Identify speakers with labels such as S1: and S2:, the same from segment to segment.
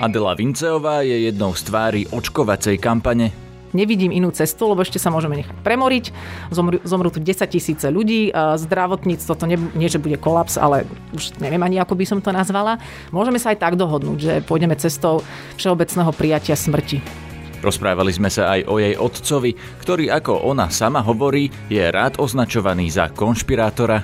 S1: Adela Vinceová je jednou z tvári očkovacej kampane.
S2: Nevidím inú cestu, lebo ešte sa môžeme nechať premoriť. Zomru, zomrú tu 10 tisíce ľudí. Zdravotníctvo to nie, nie, že bude kolaps, ale už neviem ani, ako by som to nazvala. Môžeme sa aj tak dohodnúť, že pôjdeme cestou všeobecného prijatia smrti.
S1: Rozprávali sme sa aj o jej otcovi, ktorý, ako ona sama hovorí, je rád označovaný za konšpirátora.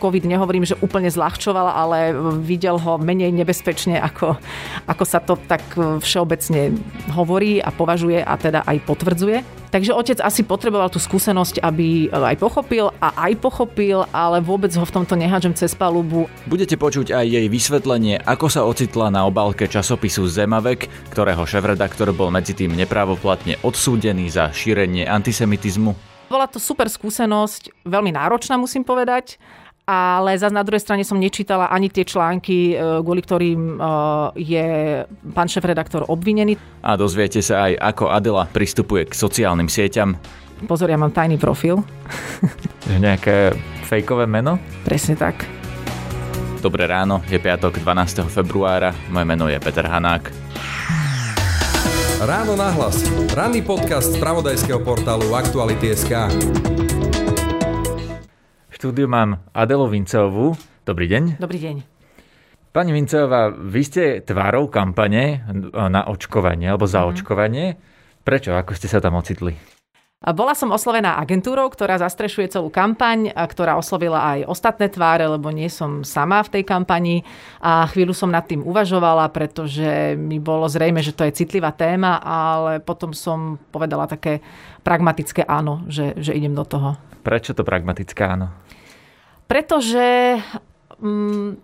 S2: COVID nehovorím, že úplne zľahčoval, ale videl ho menej nebezpečne, ako, ako sa to tak všeobecne hovorí a považuje a teda aj potvrdzuje. Takže otec asi potreboval tú skúsenosť, aby aj pochopil a aj pochopil, ale vôbec ho v tomto nehádžem cez palubu.
S1: Budete počuť aj jej vysvetlenie, ako sa ocitla na obálke časopisu Zemavek, ktorého šéf-redaktor bol medzi tým nepravoplatne odsúdený za šírenie antisemitizmu.
S2: Bola to super skúsenosť, veľmi náročná musím povedať ale zase na druhej strane som nečítala ani tie články, e, kvôli ktorým e, je pán šéf-redaktor obvinený.
S1: A dozviete sa aj, ako Adela pristupuje k sociálnym sieťam.
S2: Pozor, ja mám tajný profil.
S1: Nejaké fejkové meno?
S2: Presne tak.
S1: Dobré ráno, je piatok 12. februára, moje meno je Peter Hanák.
S3: Ráno nahlas. Ranný podcast z pravodajského portálu Aktuality.sk
S1: štúdiu mám Adelu Vinceovú. Dobrý deň.
S2: Dobrý deň.
S1: Pani Vinceová, vy ste tvárou kampane na očkovanie alebo za mm. očkovanie. Prečo? Ako ste sa tam ocitli?
S2: Bola som oslovená agentúrou, ktorá zastrešuje celú kampaň, a ktorá oslovila aj ostatné tváre, lebo nie som sama v tej kampani a chvíľu som nad tým uvažovala, pretože mi bolo zrejme, že to je citlivá téma, ale potom som povedala také pragmatické áno, že, že idem do toho.
S1: Prečo to pragmatické áno?
S2: Pretože mm,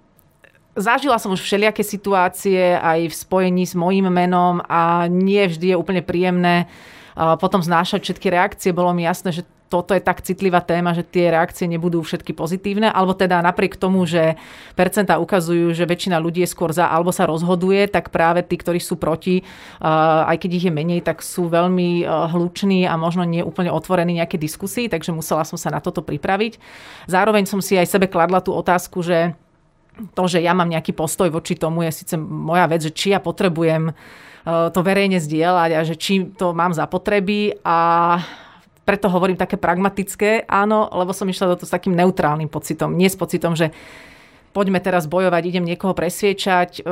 S2: zažila som už všelijaké situácie aj v spojení s mojím menom a nie vždy je úplne príjemné potom znášať všetky reakcie. Bolo mi jasné, že toto je tak citlivá téma, že tie reakcie nebudú všetky pozitívne, alebo teda napriek tomu, že percentá ukazujú, že väčšina ľudí je skôr za, alebo sa rozhoduje, tak práve tí, ktorí sú proti, aj keď ich je menej, tak sú veľmi hluční a možno nie úplne otvorení nejaké diskusii, takže musela som sa na toto pripraviť. Zároveň som si aj sebe kladla tú otázku, že to, že ja mám nejaký postoj voči tomu, je síce moja vec, že či ja potrebujem to verejne zdieľať a že čím to mám za potreby a preto hovorím také pragmatické áno, lebo som išla do toho s takým neutrálnym pocitom. Nie s pocitom, že poďme teraz bojovať, idem niekoho presviečať. Eh,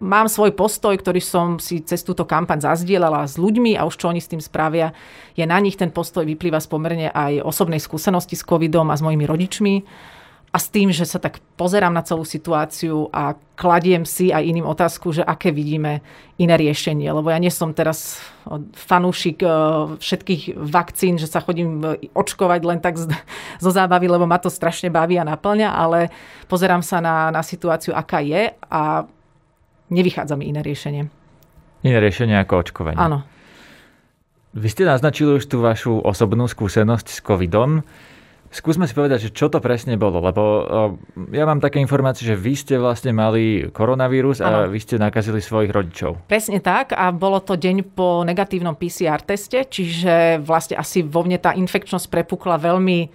S2: mám svoj postoj, ktorý som si cez túto kampaň zazdielala s ľuďmi a už čo oni s tým spravia, je na nich ten postoj vyplýva z pomerne aj osobnej skúsenosti s covidom a s mojimi rodičmi a s tým, že sa tak pozerám na celú situáciu a kladiem si aj iným otázku, že aké vidíme iné riešenie. Lebo ja nie som teraz fanúšik e, všetkých vakcín, že sa chodím e, očkovať len tak zo zábavy, lebo ma to strašne baví a naplňa, ale pozerám sa na, na situáciu, aká je a nevychádza mi iné riešenie.
S1: Iné riešenie ako očkovanie.
S2: Áno.
S1: Vy ste naznačili už tú vašu osobnú skúsenosť s covidom. Skúsme si povedať, že čo to presne bolo, lebo ja mám také informácie, že vy ste vlastne mali koronavírus a ano. vy ste nakazili svojich rodičov.
S2: Presne tak a bolo to deň po negatívnom PCR teste, čiže vlastne asi vo mne tá infekčnosť prepukla veľmi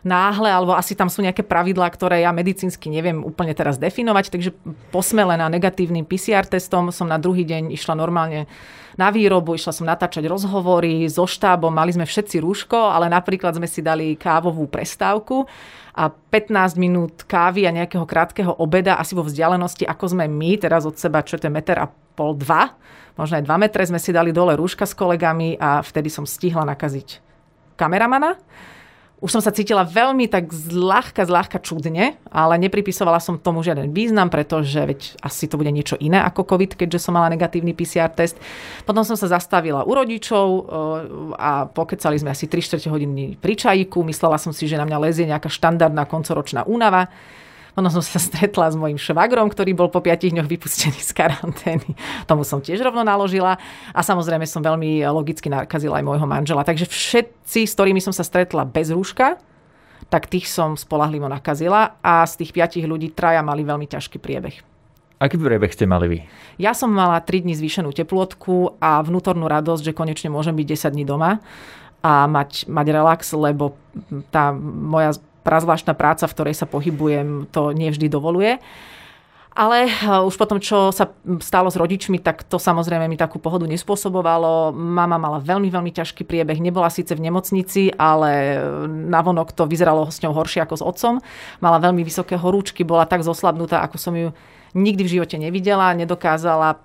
S2: náhle, alebo asi tam sú nejaké pravidlá, ktoré ja medicínsky neviem úplne teraz definovať, takže posmele na negatívnym PCR testom. Som na druhý deň išla normálne na výrobu, išla som natáčať rozhovory so štábom, mali sme všetci rúško, ale napríklad sme si dali kávovú prestávku a 15 minút kávy a nejakého krátkeho obeda asi vo vzdialenosti, ako sme my, teraz od seba, čo je ten meter a pol, dva, možno aj dva metre, sme si dali dole rúška s kolegami a vtedy som stihla nakaziť kameramana už som sa cítila veľmi tak zľahka, zľahka čudne, ale nepripisovala som tomu žiaden význam, pretože veď asi to bude niečo iné ako COVID, keďže som mala negatívny PCR test. Potom som sa zastavila u rodičov eh, a pokecali sme asi 3 4 hodiny pri čajíku. Myslela som si, že na mňa lezie nejaká štandardná koncoročná únava. Ono som sa stretla s mojim švagrom, ktorý bol po 5 dňoch vypustený z karantény. Tomu som tiež rovno naložila a samozrejme som veľmi logicky nakazila aj môjho manžela. Takže všetci, s ktorými som sa stretla bez rúška, tak tých som spolahlivo nakazila a z tých piatich ľudí traja mali veľmi ťažký priebeh.
S1: Aký priebeh ste mali vy?
S2: Ja som mala 3 dní zvýšenú teplotku a vnútornú radosť, že konečne môžem byť 10 dní doma a mať, mať relax, lebo tá moja prazvláštna práca, v ktorej sa pohybujem, to nevždy dovoluje. Ale už potom, čo sa stalo s rodičmi, tak to samozrejme mi takú pohodu nespôsobovalo. Mama mala veľmi, veľmi ťažký priebeh. Nebola síce v nemocnici, ale navonok to vyzeralo s ňou horšie ako s otcom. Mala veľmi vysoké horúčky, bola tak zoslabnutá, ako som ju nikdy v živote nevidela. Nedokázala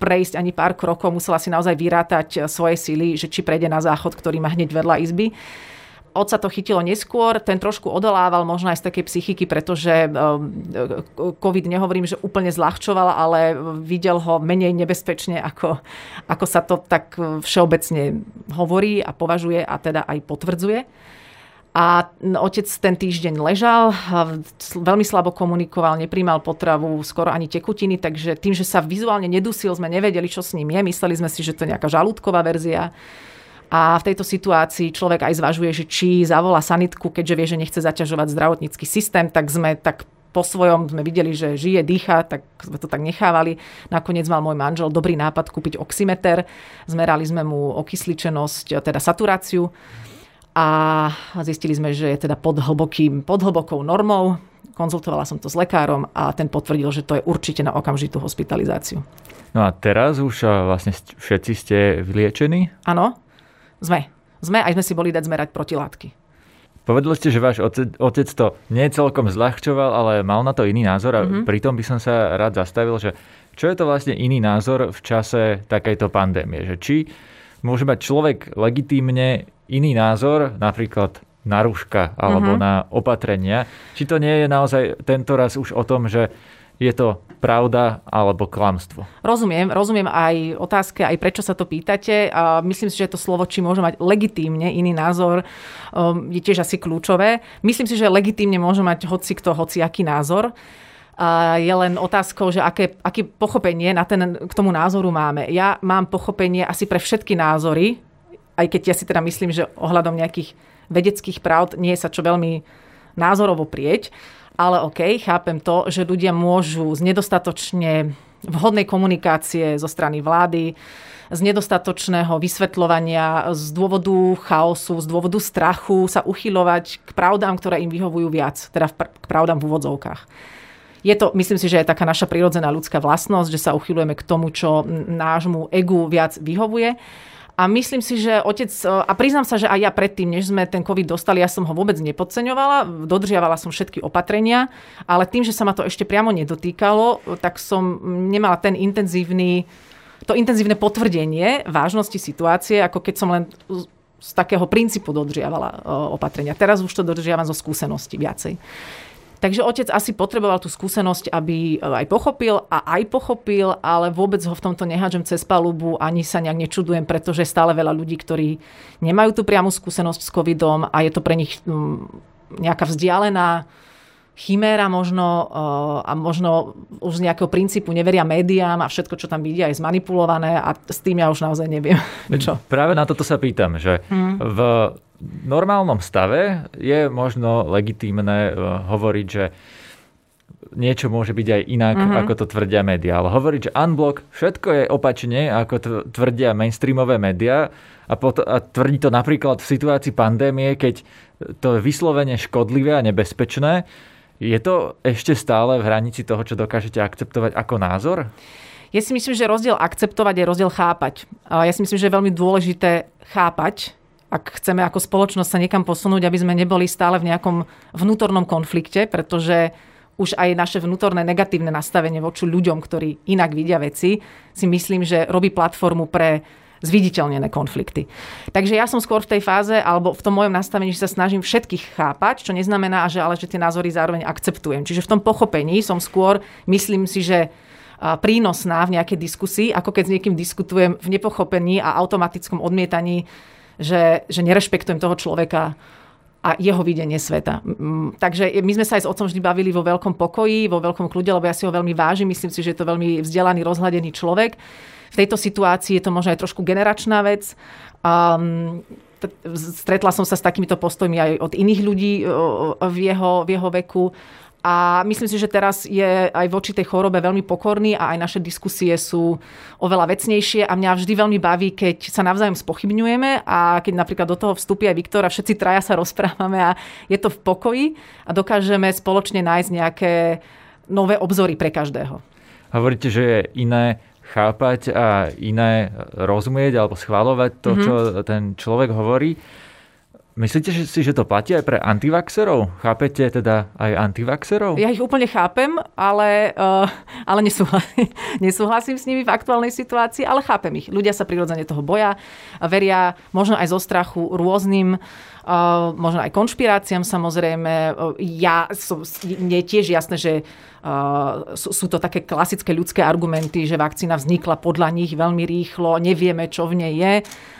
S2: prejsť ani pár krokov, musela si naozaj vyrátať svoje síly, že či prejde na záchod, ktorý má hneď vedľa izby otca to chytilo neskôr, ten trošku odolával možno aj z takej psychiky, pretože um, COVID nehovorím, že úplne zľahčoval, ale videl ho menej nebezpečne, ako, ako sa to tak všeobecne hovorí a považuje a teda aj potvrdzuje. A otec ten týždeň ležal, veľmi slabo komunikoval, nepríjmal potravu, skoro ani tekutiny, takže tým, že sa vizuálne nedusil, sme nevedeli, čo s ním je. Mysleli sme si, že to je nejaká žalúdková verzia a v tejto situácii človek aj zvažuje, že či zavolá sanitku, keďže vie, že nechce zaťažovať zdravotnícky systém, tak sme tak po svojom sme videli, že žije, dýcha, tak sme to tak nechávali. Nakoniec mal môj manžel dobrý nápad kúpiť oximeter. Zmerali sme mu okysličenosť, teda saturáciu a zistili sme, že je teda pod, hlbokým, pod hlbokou normou. Konzultovala som to s lekárom a ten potvrdil, že to je určite na okamžitú hospitalizáciu.
S1: No a teraz už vlastne všetci ste vyliečení?
S2: Áno, sme. Sme, aj sme si boli dať zmerať protilátky.
S1: Povedali ste, že váš otec, otec to nie celkom zľahčoval, ale mal na to iný názor a mm-hmm. pritom by som sa rád zastavil, že čo je to vlastne iný názor v čase takejto pandémie? Že či môže mať človek legitímne iný názor, napríklad na rúška alebo mm-hmm. na opatrenia. Či to nie je naozaj tento raz už o tom, že je to pravda alebo klamstvo.
S2: Rozumiem, rozumiem aj otázke, aj prečo sa to pýtate. A myslím si, že to slovo, či môže mať legitímne iný názor, um, je tiež asi kľúčové. Myslím si, že legitímne môže mať hoci kto, hoci aký názor. A je len otázkou, že aké, aké pochopenie na ten, k tomu názoru máme. Ja mám pochopenie asi pre všetky názory, aj keď ja si teda myslím, že ohľadom nejakých vedeckých pravd nie je sa čo veľmi názorovo prieť. Ale OK, chápem to, že ľudia môžu z nedostatočne vhodnej komunikácie zo strany vlády, z nedostatočného vysvetľovania, z dôvodu chaosu, z dôvodu strachu sa uchylovať k pravdám, ktoré im vyhovujú viac, teda k pravdám v úvodzovkách. Je to, myslím si, že je taká naša prirodzená ľudská vlastnosť, že sa uchylujeme k tomu, čo nášmu egu viac vyhovuje. A myslím si, že otec, e, a priznám sa, že aj ja predtým, než sme ten COVID dostali, ja som ho vôbec nepodceňovala, dodržiavala som všetky opatrenia, ale tým, že sa ma to ešte priamo nedotýkalo, tak som nemala ten intenzívny, to intenzívne potvrdenie vážnosti situácie, ako keď som len z takého princípu dodržiavala e, opatrenia. Teraz už to dodržiavam zo skúsenosti viacej. Takže otec asi potreboval tú skúsenosť, aby e, aj pochopil a aj pochopil, ale vôbec ho v tomto nehádžem cez palubu, ani sa nejak nečudujem, pretože je stále veľa ľudí, ktorí nemajú tú priamu skúsenosť s covidom a je to pre nich mm, nejaká vzdialená chiméra možno e, a možno už z nejakého princípu neveria médiám a všetko, čo tam vidia, je zmanipulované a s tým ja už naozaj neviem. Čo?
S1: Práve na toto sa pýtam, že hmm. v normálnom stave je možno legitímne eh, hovoriť, že niečo môže byť aj inak, mm-hmm. ako to tvrdia médiá. Ale hovoriť, že unblock, všetko je opačne, ako tvrdia mainstreamové médiá a, pot- a tvrdí to napríklad v situácii pandémie, keď to je vyslovene škodlivé a nebezpečné. Je to ešte stále v hranici toho, čo dokážete akceptovať ako názor?
S2: Ja si myslím, že rozdiel akceptovať je rozdiel chápať. Ja si myslím, že je veľmi dôležité chápať ak chceme ako spoločnosť sa niekam posunúť, aby sme neboli stále v nejakom vnútornom konflikte, pretože už aj naše vnútorné negatívne nastavenie voči ľuďom, ktorí inak vidia veci, si myslím, že robí platformu pre zviditeľnené konflikty. Takže ja som skôr v tej fáze, alebo v tom mojom nastavení, že sa snažím všetkých chápať, čo neznamená, že ale že tie názory zároveň akceptujem. Čiže v tom pochopení som skôr, myslím si, že prínosná v nejakej diskusii, ako keď s niekým diskutujem v nepochopení a automatickom odmietaní že, že nerešpektujem toho človeka a jeho videnie sveta. Takže my sme sa aj s otcom vždy bavili vo veľkom pokoji, vo veľkom kľude, lebo ja si ho veľmi vážim, myslím si, že je to veľmi vzdelaný, rozhľadený človek. V tejto situácii je to možno aj trošku generačná vec. Um, stretla som sa s takýmito postojmi aj od iných ľudí v jeho, v jeho veku a myslím si, že teraz je aj voči tej chorobe veľmi pokorný a aj naše diskusie sú oveľa vecnejšie a mňa vždy veľmi baví, keď sa navzájom spochybňujeme a keď napríklad do toho vstupí aj Viktor a všetci traja sa rozprávame a je to v pokoji a dokážeme spoločne nájsť nejaké nové obzory pre každého.
S1: Hovoríte, že je iné chápať a iné rozumieť alebo schváľovať to, mm-hmm. čo ten človek hovorí. Myslíte si, že to platí aj pre antivaxerov? Chápete teda aj antivaxerov?
S2: Ja ich úplne chápem, ale, uh, ale nesúhlasím, nesúhlasím s nimi v aktuálnej situácii, ale chápem ich. Ľudia sa prirodzene toho boja, veria možno aj zo strachu rôznym Uh, možno aj konšpiráciám samozrejme. Ja, som, je tiež jasné, že sú, sú to také klasické ľudské argumenty, že vakcína vznikla podľa nich veľmi rýchlo, nevieme, čo v nej je.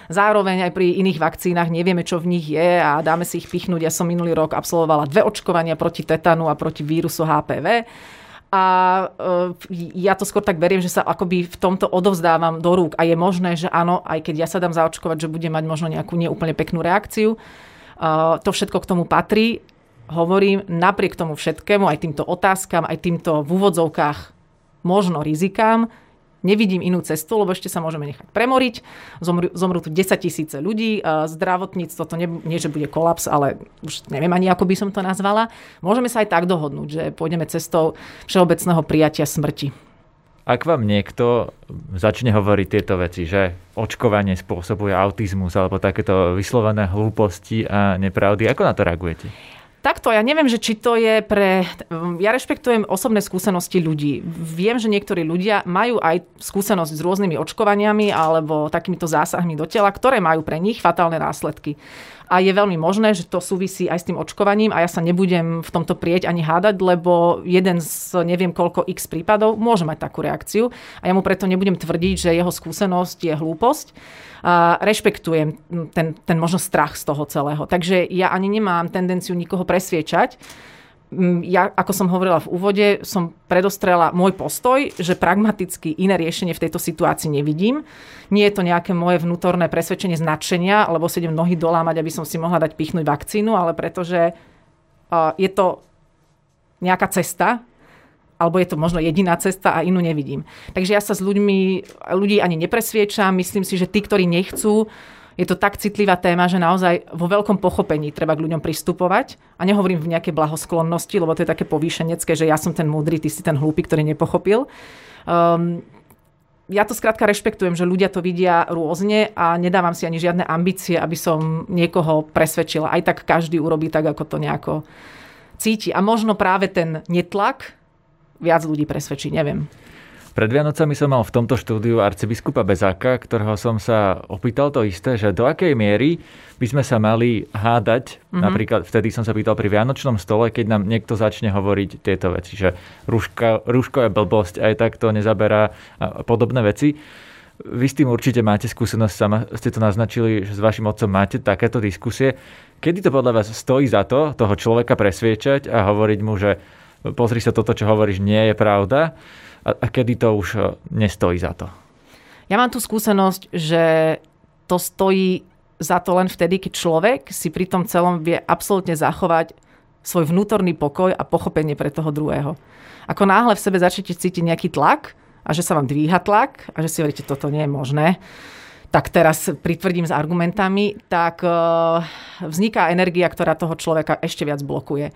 S2: Zároveň aj pri iných vakcínach nevieme, čo v nich je a dáme si ich pichnúť. Ja som minulý rok absolvovala dve očkovania proti tetanu a proti vírusu HPV. A ja to skôr tak beriem, že sa akoby v tomto odovzdávam do rúk. A je možné, že áno, aj keď ja sa dám zaočkovať, že budem mať možno nejakú neúplne peknú reakciu. To všetko k tomu patrí. Hovorím, napriek tomu všetkému, aj týmto otázkam, aj týmto v úvodzovkách možno rizikám, nevidím inú cestu, lebo ešte sa môžeme nechať premoriť. Zomru, zomrú tu 10 tisíce ľudí. Zdravotníctvo to nie, nie, že bude kolaps, ale už neviem ani, ako by som to nazvala. Môžeme sa aj tak dohodnúť, že pôjdeme cestou všeobecného prijatia smrti.
S1: Ak vám niekto začne hovoriť tieto veci, že očkovanie spôsobuje autizmus alebo takéto vyslovené hlúposti a nepravdy, ako na to reagujete?
S2: Takto, ja neviem, že či to je pre... Ja rešpektujem osobné skúsenosti ľudí. Viem, že niektorí ľudia majú aj skúsenosť s rôznymi očkovaniami alebo takýmito zásahmi do tela, ktoré majú pre nich fatálne následky a je veľmi možné, že to súvisí aj s tým očkovaním a ja sa nebudem v tomto prieť ani hádať, lebo jeden z neviem koľko x prípadov môže mať takú reakciu a ja mu preto nebudem tvrdiť, že jeho skúsenosť je hlúposť. A rešpektujem ten, ten možno strach z toho celého. Takže ja ani nemám tendenciu nikoho presviečať, ja, ako som hovorila v úvode, som predostrela môj postoj, že pragmaticky iné riešenie v tejto situácii nevidím. Nie je to nejaké moje vnútorné presvedčenie značenia, alebo si idem nohy dolámať, aby som si mohla dať pichnúť vakcínu, ale pretože je to nejaká cesta, alebo je to možno jediná cesta a inú nevidím. Takže ja sa s ľuďmi, ľudí ani nepresviečam. Myslím si, že tí, ktorí nechcú, je to tak citlivá téma, že naozaj vo veľkom pochopení treba k ľuďom pristupovať. A nehovorím v nejakej blahosklonnosti, lebo to je také povýšenecké, že ja som ten múdry, ty si ten hlúpy, ktorý nepochopil. Um, ja to skrátka rešpektujem, že ľudia to vidia rôzne a nedávam si ani žiadne ambície, aby som niekoho presvedčila. Aj tak každý urobí tak, ako to nejako cíti. A možno práve ten netlak viac ľudí presvedčí, neviem.
S1: Pred Vianocami som mal v tomto štúdiu arcibiskupa Bezáka, ktorého som sa opýtal to isté, že do akej miery by sme sa mali hádať, mm-hmm. napríklad vtedy som sa pýtal pri Vianočnom stole, keď nám niekto začne hovoriť tieto veci, že rúška, rúško je blbosť, aj tak to nezaberá a podobné veci. Vy s tým určite máte skúsenosť, sama ste to naznačili, že s vašim otcom máte takéto diskusie. Kedy to podľa vás stojí za to, toho človeka presviečať a hovoriť mu, že pozri sa, toto, čo hovoríš, nie je pravda? A, a kedy to už e, nestojí za to?
S2: Ja mám tú skúsenosť, že to stojí za to len vtedy, keď človek si pri tom celom vie absolútne zachovať svoj vnútorný pokoj a pochopenie pre toho druhého. Ako náhle v sebe začnete cítiť nejaký tlak a že sa vám dvíha tlak a že si hovoríte, toto nie je možné, tak teraz pritvrdím s argumentami, tak e, vzniká energia, ktorá toho človeka ešte viac blokuje.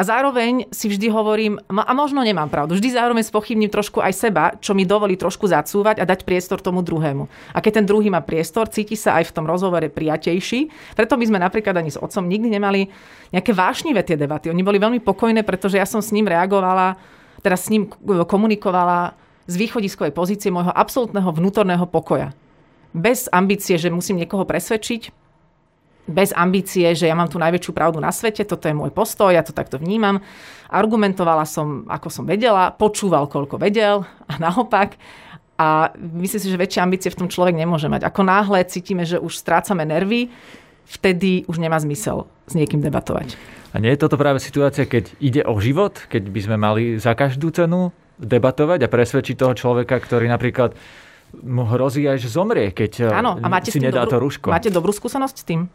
S2: A zároveň si vždy hovorím, a možno nemám pravdu, vždy zároveň spochybním trošku aj seba, čo mi dovolí trošku zacúvať a dať priestor tomu druhému. A keď ten druhý má priestor, cíti sa aj v tom rozhovore prijatejší. Preto my sme napríklad ani s otcom nikdy nemali nejaké vášnivé tie debaty. Oni boli veľmi pokojné, pretože ja som s ním reagovala, teda s ním komunikovala z východiskovej pozície môjho absolútneho vnútorného pokoja. Bez ambície, že musím niekoho presvedčiť, bez ambície, že ja mám tú najväčšiu pravdu na svete, toto je môj postoj, ja to takto vnímam. Argumentovala som, ako som vedela, počúval, koľko vedel a naopak. A myslím si, že väčšie ambície v tom človek nemôže mať. Ako náhle cítime, že už strácame nervy, vtedy už nemá zmysel s niekým debatovať.
S1: A nie je toto práve situácia, keď ide o život, keď by sme mali za každú cenu debatovať a presvedčiť toho človeka, ktorý napríklad mu hrozí aj, že zomrie, keď ano, a máte si nedá dobrú, to rúško.
S2: Máte dobrú skúsenosť s tým?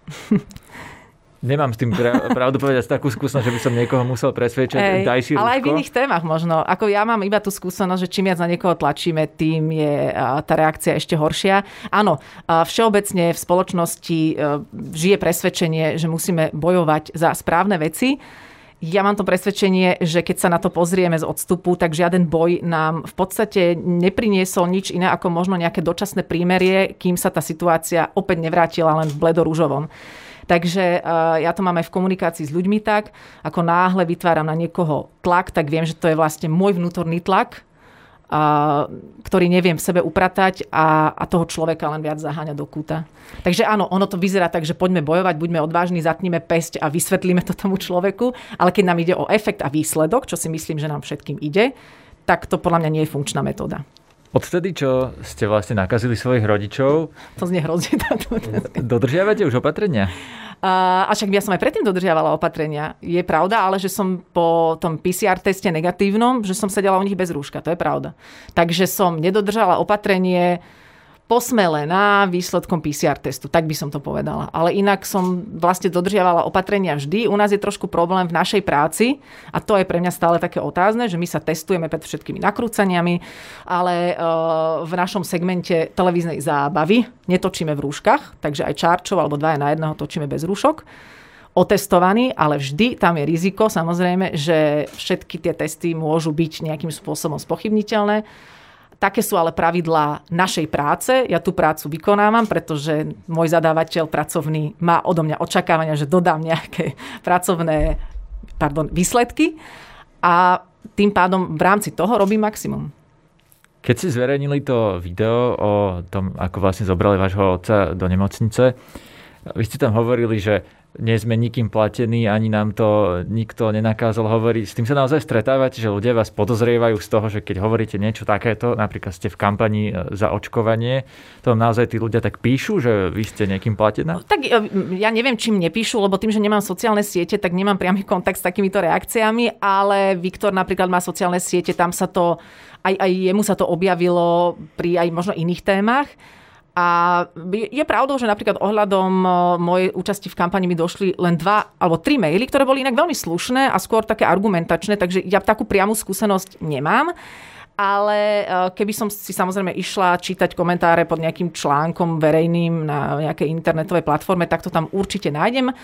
S1: Nemám s tým pravdu povedať takú skúsenosť, že by som niekoho musel presvedčať, Ej, daj si
S2: Ale aj v iných témach možno. Ako ja mám iba tú skúsenosť, že čím viac na niekoho tlačíme, tým je tá reakcia ešte horšia. Áno, všeobecne v spoločnosti žije presvedčenie, že musíme bojovať za správne veci ja mám to presvedčenie, že keď sa na to pozrieme z odstupu, tak žiaden boj nám v podstate nepriniesol nič iné ako možno nejaké dočasné prímerie, kým sa tá situácia opäť nevrátila len v bledorúžovom. Takže uh, ja to mám aj v komunikácii s ľuďmi tak, ako náhle vytváram na niekoho tlak, tak viem, že to je vlastne môj vnútorný tlak, a, ktorý neviem v sebe upratať a, a toho človeka len viac zaháňa do kúta. Takže áno, ono to vyzerá tak, že poďme bojovať, buďme odvážni, zatníme pesť a vysvetlíme to tomu človeku, ale keď nám ide o efekt a výsledok, čo si myslím, že nám všetkým ide, tak to podľa mňa nie je funkčná metóda.
S1: Odtedy, čo ste vlastne nakazili svojich rodičov...
S2: To znie hrozne.
S1: Dodržiavate už opatrenia?
S2: A však ja som aj predtým dodržiavala opatrenia. Je pravda, ale že som po tom PCR teste negatívnom, že som sedela u nich bez rúška. To je pravda. Takže som nedodržala opatrenie posmelená výsledkom PCR testu, tak by som to povedala. Ale inak som vlastne dodržiavala opatrenia vždy. U nás je trošku problém v našej práci a to je pre mňa stále také otázne, že my sa testujeme pred všetkými nakrúcaniami, ale v našom segmente televíznej zábavy netočíme v rúškach, takže aj čárčov alebo dvaja na jedného točíme bez rúšok otestovaní, ale vždy tam je riziko, samozrejme, že všetky tie testy môžu byť nejakým spôsobom spochybniteľné Také sú ale pravidlá našej práce. Ja tú prácu vykonávam, pretože môj zadávateľ pracovný má odo mňa očakávania, že dodám nejaké pracovné pardon, výsledky a tým pádom v rámci toho robím maximum.
S1: Keď si zverejnili to video o tom, ako vlastne zobrali vášho otca do nemocnice, vy ste tam hovorili, že nie sme nikým platení, ani nám to nikto nenakázal hovoriť. S tým sa naozaj stretávate, že ľudia vás podozrievajú z toho, že keď hovoríte niečo takéto, napríklad ste v kampani e, za očkovanie, to vám naozaj tí ľudia tak píšu, že vy ste niekým platená?
S2: No, tak e, ja neviem, čím nepíšu, lebo tým, že nemám sociálne siete, tak nemám priamy kontakt s takýmito reakciami, ale Viktor napríklad má sociálne siete, tam sa to, aj, aj jemu sa to objavilo pri aj možno iných témach. A je pravdou, že napríklad ohľadom mojej účasti v kampani mi došli len dva alebo tri maily, ktoré boli inak veľmi slušné a skôr také argumentačné, takže ja takú priamu skúsenosť nemám ale e, keby som si samozrejme išla čítať komentáre pod nejakým článkom verejným na nejakej internetovej platforme, tak to tam určite nájdem.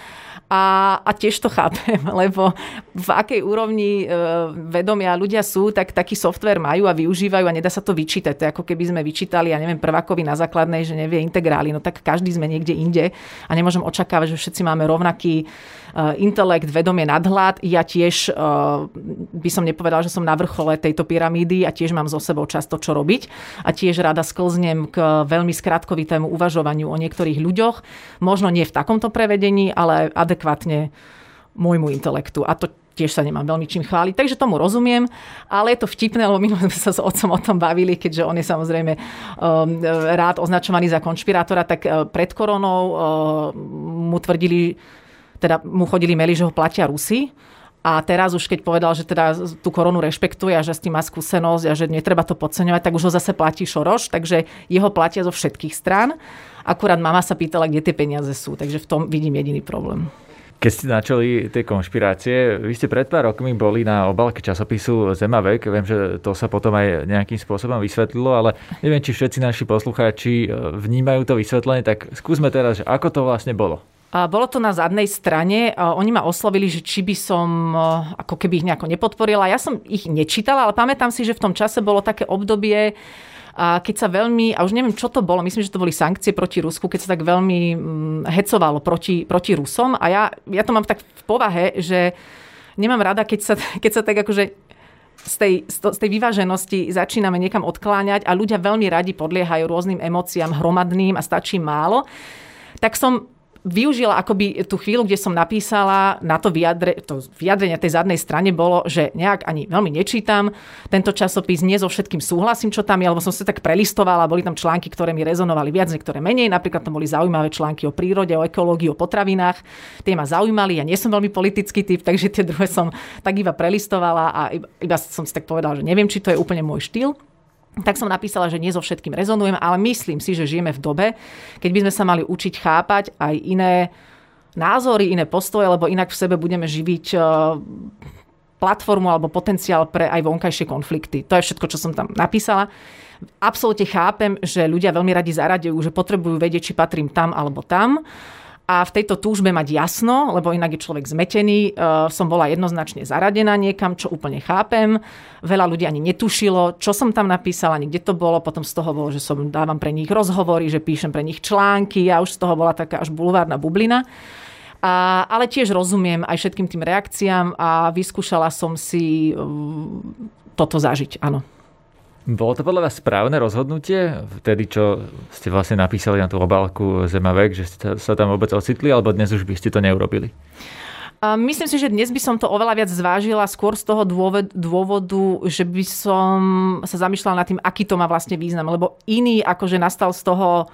S2: A, a tiež to chápem, lebo v akej úrovni e, vedomia ľudia sú, tak taký software majú a využívajú a nedá sa to vyčítať. To je ako keby sme vyčítali, ja neviem, prvákovi na základnej, že nevie integrály. No tak každý sme niekde inde a nemôžem očakávať, že všetci máme rovnaký intelekt, vedomie, nadhľad. Ja tiež uh, by som nepovedal, že som na vrchole tejto pyramídy a tiež mám zo sebou často čo robiť. A tiež rada sklznem k veľmi skratkovitému uvažovaniu o niektorých ľuďoch. Možno nie v takomto prevedení, ale adekvátne môjmu intelektu. A to tiež sa nemám veľmi čím chváliť, takže tomu rozumiem, ale je to vtipné, lebo minule sme sa s otcom o tom bavili, keďže on je samozrejme um, rád označovaný za konšpirátora, tak pred koronou uh, mu tvrdili, teda mu chodili maily, že ho platia Rusy. A teraz už keď povedal, že teda tú koronu rešpektuje a že s tým má skúsenosť a že netreba to podceňovať, tak už ho zase platí Šoroš, takže jeho platia zo všetkých strán. Akurát mama sa pýtala, kde tie peniaze sú, takže v tom vidím jediný problém.
S1: Keď ste načali tie konšpirácie, vy ste pred pár rokmi boli na obalke časopisu Zemavek. Viem, že to sa potom aj nejakým spôsobom vysvetlilo, ale neviem, či všetci naši poslucháči vnímajú to vysvetlenie, tak skúsme teraz, že ako to vlastne bolo.
S2: Bolo to na zadnej strane. Oni ma oslovili, že či by som ako keby ich nejako nepodporila. Ja som ich nečítala, ale pamätám si, že v tom čase bolo také obdobie, keď sa veľmi, a už neviem, čo to bolo, myslím, že to boli sankcie proti Rusku, keď sa tak veľmi mm, hecovalo proti, proti Rusom. A ja, ja to mám tak v povahe, že nemám rada, keď sa, keď sa tak akože z tej, z tej vyváženosti začíname niekam odkláňať a ľudia veľmi radi podliehajú rôznym emóciám hromadným a stačí málo, tak som využila akoby tú chvíľu, kde som napísala na to, vyjadre, to vyjadrenie tej zadnej strane bolo, že nejak ani veľmi nečítam tento časopis, nie so všetkým súhlasím, čo tam je, lebo som sa tak prelistovala, boli tam články, ktoré mi rezonovali viac, niektoré menej, napríklad tam boli zaujímavé články o prírode, o ekológii, o potravinách, tie ma zaujímali, ja nie som veľmi politický typ, takže tie druhé som tak iba prelistovala a iba, iba som si tak povedala, že neviem, či to je úplne môj štýl tak som napísala, že nie so všetkým rezonujem, ale myslím si, že žijeme v dobe, keď by sme sa mali učiť chápať aj iné názory, iné postoje, lebo inak v sebe budeme živiť e, platformu alebo potenciál pre aj vonkajšie konflikty. To je všetko, čo som tam napísala. Absolútne chápem, že ľudia veľmi radi zaradujú, že potrebujú vedieť, či patrím tam alebo tam A v tejto túžbe mať jasno, lebo inak je človek zmetený, uh, som bola jednoznačne zaradená niekam, čo úplne chápem. Veľa ľudí ani netušilo, čo som tam napísala, ani kde to bolo. Potom z toho bolo, že som dávam pre nich rozhovory, že píšem pre nich články a už z toho bola taká až bulvárna bublina. A, ale tiež rozumiem aj všetkým tým reakciám a vyskúšala som si uh, toto zažiť, áno.
S1: Bolo to podľa vás správne rozhodnutie, vtedy, čo ste vlastne napísali na tú obálku Zemavek, že ste sa tam vôbec ocitli, alebo dnes už by ste to neurobili?
S2: Myslím si, že dnes by som to oveľa viac zvážila skôr z toho dôvodu, že by som sa zamýšľala nad tým, aký to má vlastne význam. Lebo iný akože nastal z toho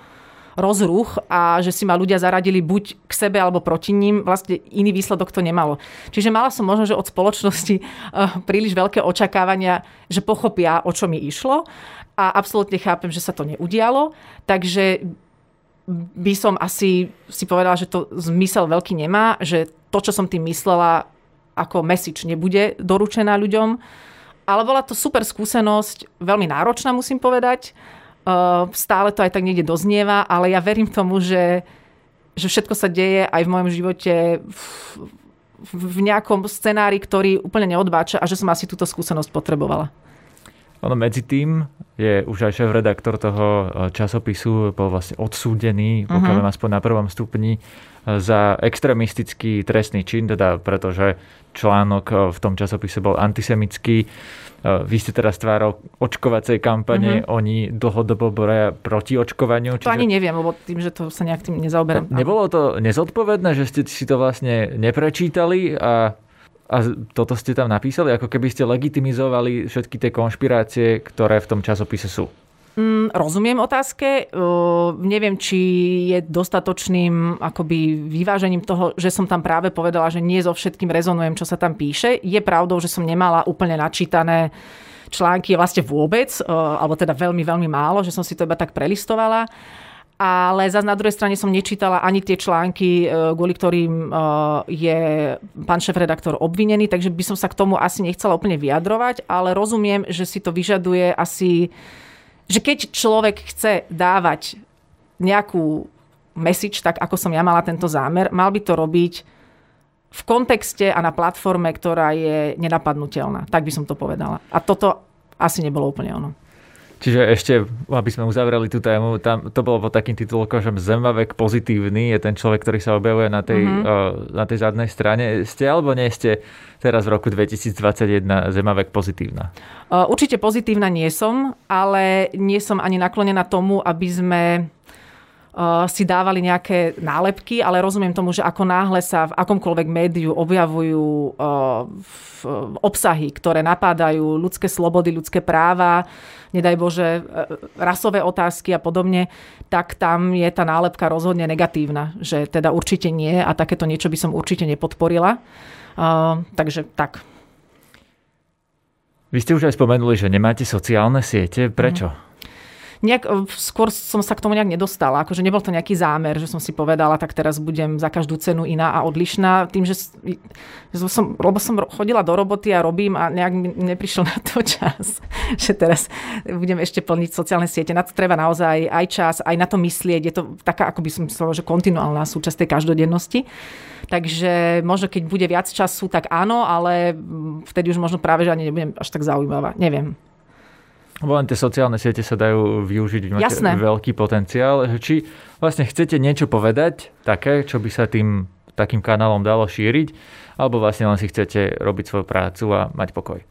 S2: rozruch a že si ma ľudia zaradili buď k sebe alebo proti ním, vlastne iný výsledok to nemalo. Čiže mala som možno, že od spoločnosti uh, príliš veľké očakávania, že pochopia, o čo mi išlo a absolútne chápem, že sa to neudialo, takže by som asi si povedala, že to zmysel veľký nemá, že to, čo som tým myslela, ako message nebude doručená ľuďom. Ale bola to super skúsenosť, veľmi náročná musím povedať. Stále to aj tak niekde doznieva, ale ja verím tomu, že, že všetko sa deje aj v mojom živote v, v nejakom scenári, ktorý úplne neodbáča a že som asi túto skúsenosť potrebovala.
S1: Ono medzi tým je už aj šéf-redaktor toho e, časopisu bol vlastne odsúdený, pokiaľ uh-huh. aspoň na prvom stupni, e, za extrémistický trestný čin, teda pretože článok e, v tom časopise bol antisemický. Vy ste teraz tvárou očkovacej kampane, uh-huh. oni dlhodobo boria proti očkovaniu.
S2: To čiže... ani neviem, lebo tým, že to sa nejak tým nezaoberám.
S1: Nebolo to nezodpovedné, že ste si to vlastne neprečítali a a toto ste tam napísali, ako keby ste legitimizovali všetky tie konšpirácie, ktoré v tom časopise sú.
S2: Mm, rozumiem otázke. Uh, neviem, či je dostatočným akoby vyvážením toho, že som tam práve povedala, že nie so všetkým rezonujem, čo sa tam píše. Je pravdou, že som nemala úplne načítané články vlastne vôbec, uh, alebo teda veľmi, veľmi málo, že som si to iba tak prelistovala ale zase na druhej strane som nečítala ani tie články, e, kvôli ktorým e, je pán šéf-redaktor obvinený, takže by som sa k tomu asi nechcela úplne vyjadrovať, ale rozumiem, že si to vyžaduje asi, že keď človek chce dávať nejakú message, tak ako som ja mala tento zámer, mal by to robiť v kontexte a na platforme, ktorá je nenapadnutelná. Tak by som to povedala. A toto asi nebolo úplne ono.
S1: Čiže ešte, aby sme uzavreli tú tému, tam, to bolo pod takým titulkom, že Zemavek pozitívny je ten človek, ktorý sa objavuje na tej, mm-hmm. uh, na tej zadnej strane. Ste alebo nie ste teraz v roku 2021 Zemavek pozitívna?
S2: Uh, určite pozitívna nie som, ale nie som ani naklonená tomu, aby sme si dávali nejaké nálepky, ale rozumiem tomu, že ako náhle sa v akomkoľvek médiu objavujú obsahy, ktoré napádajú ľudské slobody, ľudské práva, nedaj Bože, rasové otázky a podobne, tak tam je tá nálepka rozhodne negatívna, že teda určite nie a takéto niečo by som určite nepodporila. takže tak.
S1: Vy ste už aj spomenuli, že nemáte sociálne siete. Prečo? Mm
S2: nejak, e, skôr som sa k tomu nejak nedostala. Akože nebol to nejaký zámer, že som si povedala, tak teraz budem za každú cenu iná a odlišná. Tým, že, som, lebo som chodila do roboty a robím a nejak mi neprišiel na to čas, že teraz budem ešte plniť sociálne siete. Na to treba naozaj aj čas, aj na to myslieť. Je to taká, ako by som myslela, že kontinuálna súčasť tej každodennosti. Takže možno keď bude viac času, tak áno, ale vtedy už možno práve, že ani nebudem až tak zaujímavá. Neviem.
S1: Len tie sociálne siete sa dajú využiť, máte Jasné. veľký potenciál. Či vlastne chcete niečo povedať také, čo by sa tým takým kanálom dalo šíriť, alebo vlastne len si chcete robiť svoju prácu a mať pokoj?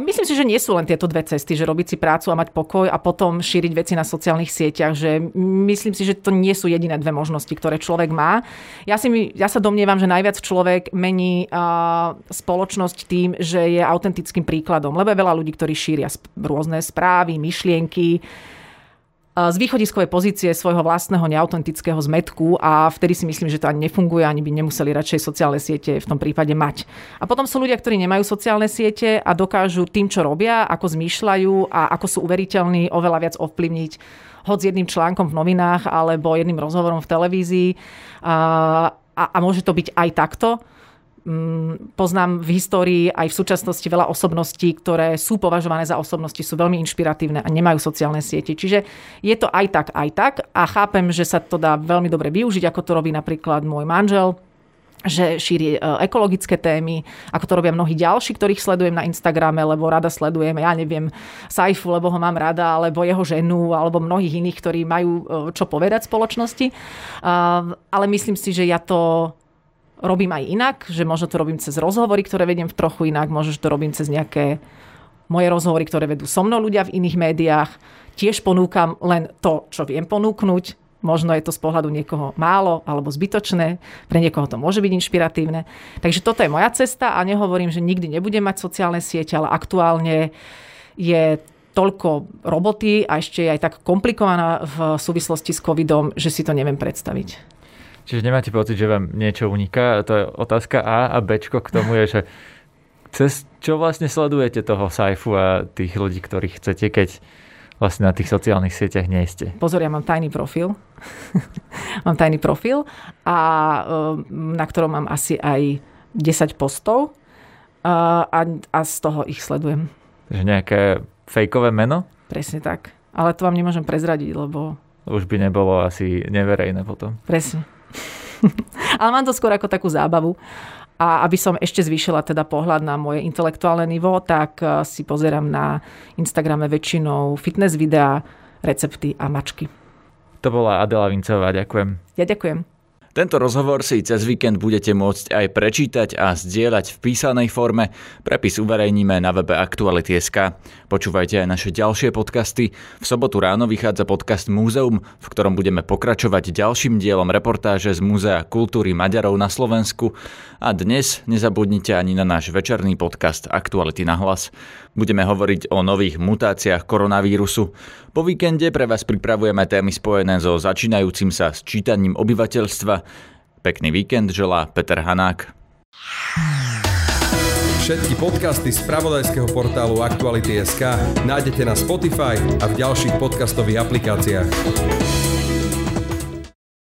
S2: Myslím si, že nie sú len tieto dve cesty, že robiť si prácu a mať pokoj a potom šíriť veci na sociálnych sieťach. Že myslím si, že to nie sú jediné dve možnosti, ktoré človek má. Ja, si, ja sa domnievam, že najviac človek mení uh, spoločnosť tým, že je autentickým príkladom. Lebo je veľa ľudí, ktorí šíria rôzne správy, myšlienky, z východiskovej pozície svojho vlastného neautentického zmetku a vtedy si myslím, že to ani nefunguje, ani by nemuseli radšej sociálne siete v tom prípade mať. A potom sú ľudia, ktorí nemajú sociálne siete a dokážu tým, čo robia, ako zmýšľajú a ako sú uveriteľní, oveľa viac ovplyvniť hoď s jedným článkom v novinách alebo jedným rozhovorom v televízii. A, a, a môže to byť aj takto poznám v histórii aj v súčasnosti veľa osobností, ktoré sú považované za osobnosti, sú veľmi inšpiratívne a nemajú sociálne siete. Čiže je to aj tak, aj tak a chápem, že sa to dá veľmi dobre využiť, ako to robí napríklad môj manžel, že šíri e, ekologické témy, ako to robia mnohí ďalší, ktorých sledujem na Instagrame, lebo rada sledujem, ja neviem, Saifu, lebo ho mám rada, alebo jeho ženu, alebo mnohých iných, ktorí majú e, čo povedať spoločnosti. Ale myslím si, že ja to robím aj inak, že možno to robím cez rozhovory, ktoré vediem v trochu inak, možno, to robím cez nejaké moje rozhovory, ktoré vedú so mnou ľudia v iných médiách. Tiež ponúkam len to, čo viem ponúknuť. Možno je to z pohľadu niekoho málo alebo zbytočné, pre niekoho to môže byť inšpiratívne. Takže toto je moja cesta a nehovorím, že nikdy nebudem mať sociálne siete, ale aktuálne je toľko roboty a ešte je aj tak komplikovaná v súvislosti s covidom, že si to neviem predstaviť.
S1: Čiže nemáte pocit, že vám niečo uniká? To je otázka A a B k tomu je, že cez čo vlastne sledujete toho Saifu a tých ľudí, ktorých chcete, keď vlastne na tých sociálnych sieťach nie ste?
S2: Pozor, ja mám tajný profil. mám tajný profil a ehm, na ktorom mám asi aj 10 postov a, a z toho ich sledujem.
S1: Takže nejaké fejkové meno?
S2: Presne tak. Ale to vám nemôžem prezradiť, lebo...
S1: Už by nebolo asi neverejné potom.
S2: Presne. Ale mám to skôr ako takú zábavu. A aby som ešte zvýšila teda pohľad na moje intelektuálne nivo, tak eh, si pozerám na Instagrame väčšinou fitness videá, recepty a mačky.
S1: To bola Adela Vincová, ďakujem.
S2: Ja ďakujem.
S1: Tento rozhovor si cez víkend budete môcť aj prečítať a zdieľať v písanej forme. Prepis uverejníme na webe Aktuality.sk. Počúvajte aj naše ďalšie podcasty. V sobotu ráno vychádza podcast Múzeum, v ktorom budeme pokračovať ďalším dielom reportáže z Múzea kultúry Maďarov na Slovensku. A dnes nezabudnite ani na náš večerný podcast Aktuality na hlas. Budeme hovoriť o nových mutáciách koronavírusu. Po víkende pre vás pripravujeme témy spojené so začínajúcim sa sčítaním obyvateľstva. Pekný víkend želá Peter Hanák.
S3: Všetky podcasty z pravodajského portálu Aktuality.sk nájdete na Spotify a v ďalších podcastových aplikáciách.